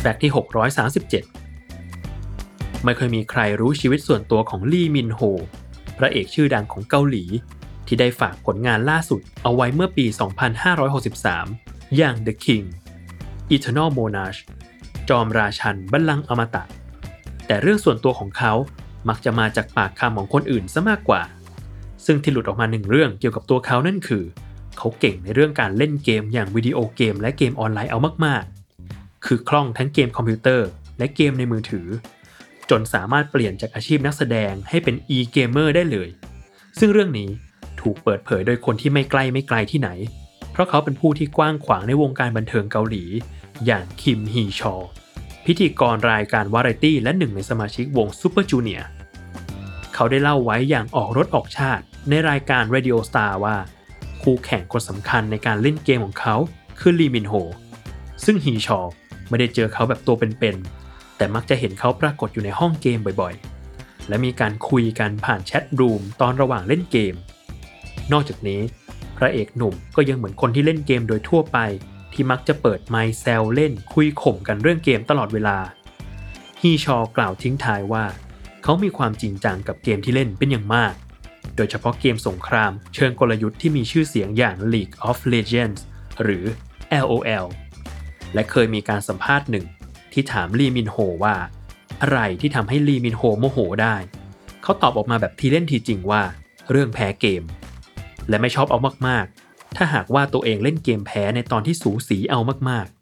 Fact ที่ 637 ไม่เคยมีใครรู้ชีวิตส่วนตัวของลีมินโฮ พระเอกชื่อดังของเกาหลี ที่ได้ฝากผลงานล่าสุดเอาไว้เมื่อปี 2563 อย่าง The King Eternal Monarch จอมราชันบัลลังก์อมตะ แต่เรื่องส่วนตัวของเขามักจะมาจากปากคำของคนอื่นซะมากกว่า ซึ่งที่หลุดออกมาหนึ่งเรื่องเกี่ยวกับตัวเขานั่นคือ เขาเก่งในเรื่องการเล่นเกมอย่างวิดีโอเกมและเกมออนไลน์เอามากๆ คือคล่องทั้งเกมคอมพิวเตอร์ และเกมในมือถือ จนสามารถเปลี่ยนจากอาชีพนักแสดงให้เป็น e-gamer ได้เลย ซึ่งเรื่องนี้ถูกเปิดเผยโดยคนที่ไม่ใกล้ไม่ไกลที่ไหน เพราะเขาเป็นผู้ที่กว้างขวางในวงการบันเทิงเกาหลี อย่างคิมฮีชอพิธีกรรายการวาไรตี้และหนึ่งในสมาชิกวงซูเปอร์จูเนียเขาได้เล่าไว้อย่างออกรถออกชาติ ในรายการ Radio Star ว่า คู่แข่งคนสำคัญในการเล่นเกมของเขาคือลีมินโฮซึ่งฮีชอ ไม่ได้เจอเขาแบบตัวเป็นๆ แต่มักจะเห็นเขาปรากฏอยู่ในห้องเกมบ่อยๆ และมีการคุยกันผ่านแชทรูมตอนระหว่างเล่นเกม นอกจากนี้ พระเอกหนุ่มก็ยังเหมือนคนที่เล่นเกมโดยทั่วไป ที่มักจะเปิดไมค์แซวเล่นคุยข่มกันเรื่องเกมตลอดเวลา ฮีชอกล่าวทิ้งท้ายว่า เขามีความจริงจังกับเกมที่เล่นเป็นอย่างมาก โดยเฉพาะเกมสงคราม เชิงกลยุทธ์ที่มีชื่อเสียงอย่าง League of Legends หรือ LOL และเคยมีการสัมภาษณ์หนึ่งที่ถามลีมินโฮว่า อะไรที่ทำให้ลีมินโฮโมโหได้ เขาตอบออกมาแบบทีเล่นทีจริงว่า เรื่องแพ้เกม และไม่ชอบเอามากๆ ถ้าหากว่าตัวเองเล่นเกมแพ้ในตอนที่สูสีเอามากๆ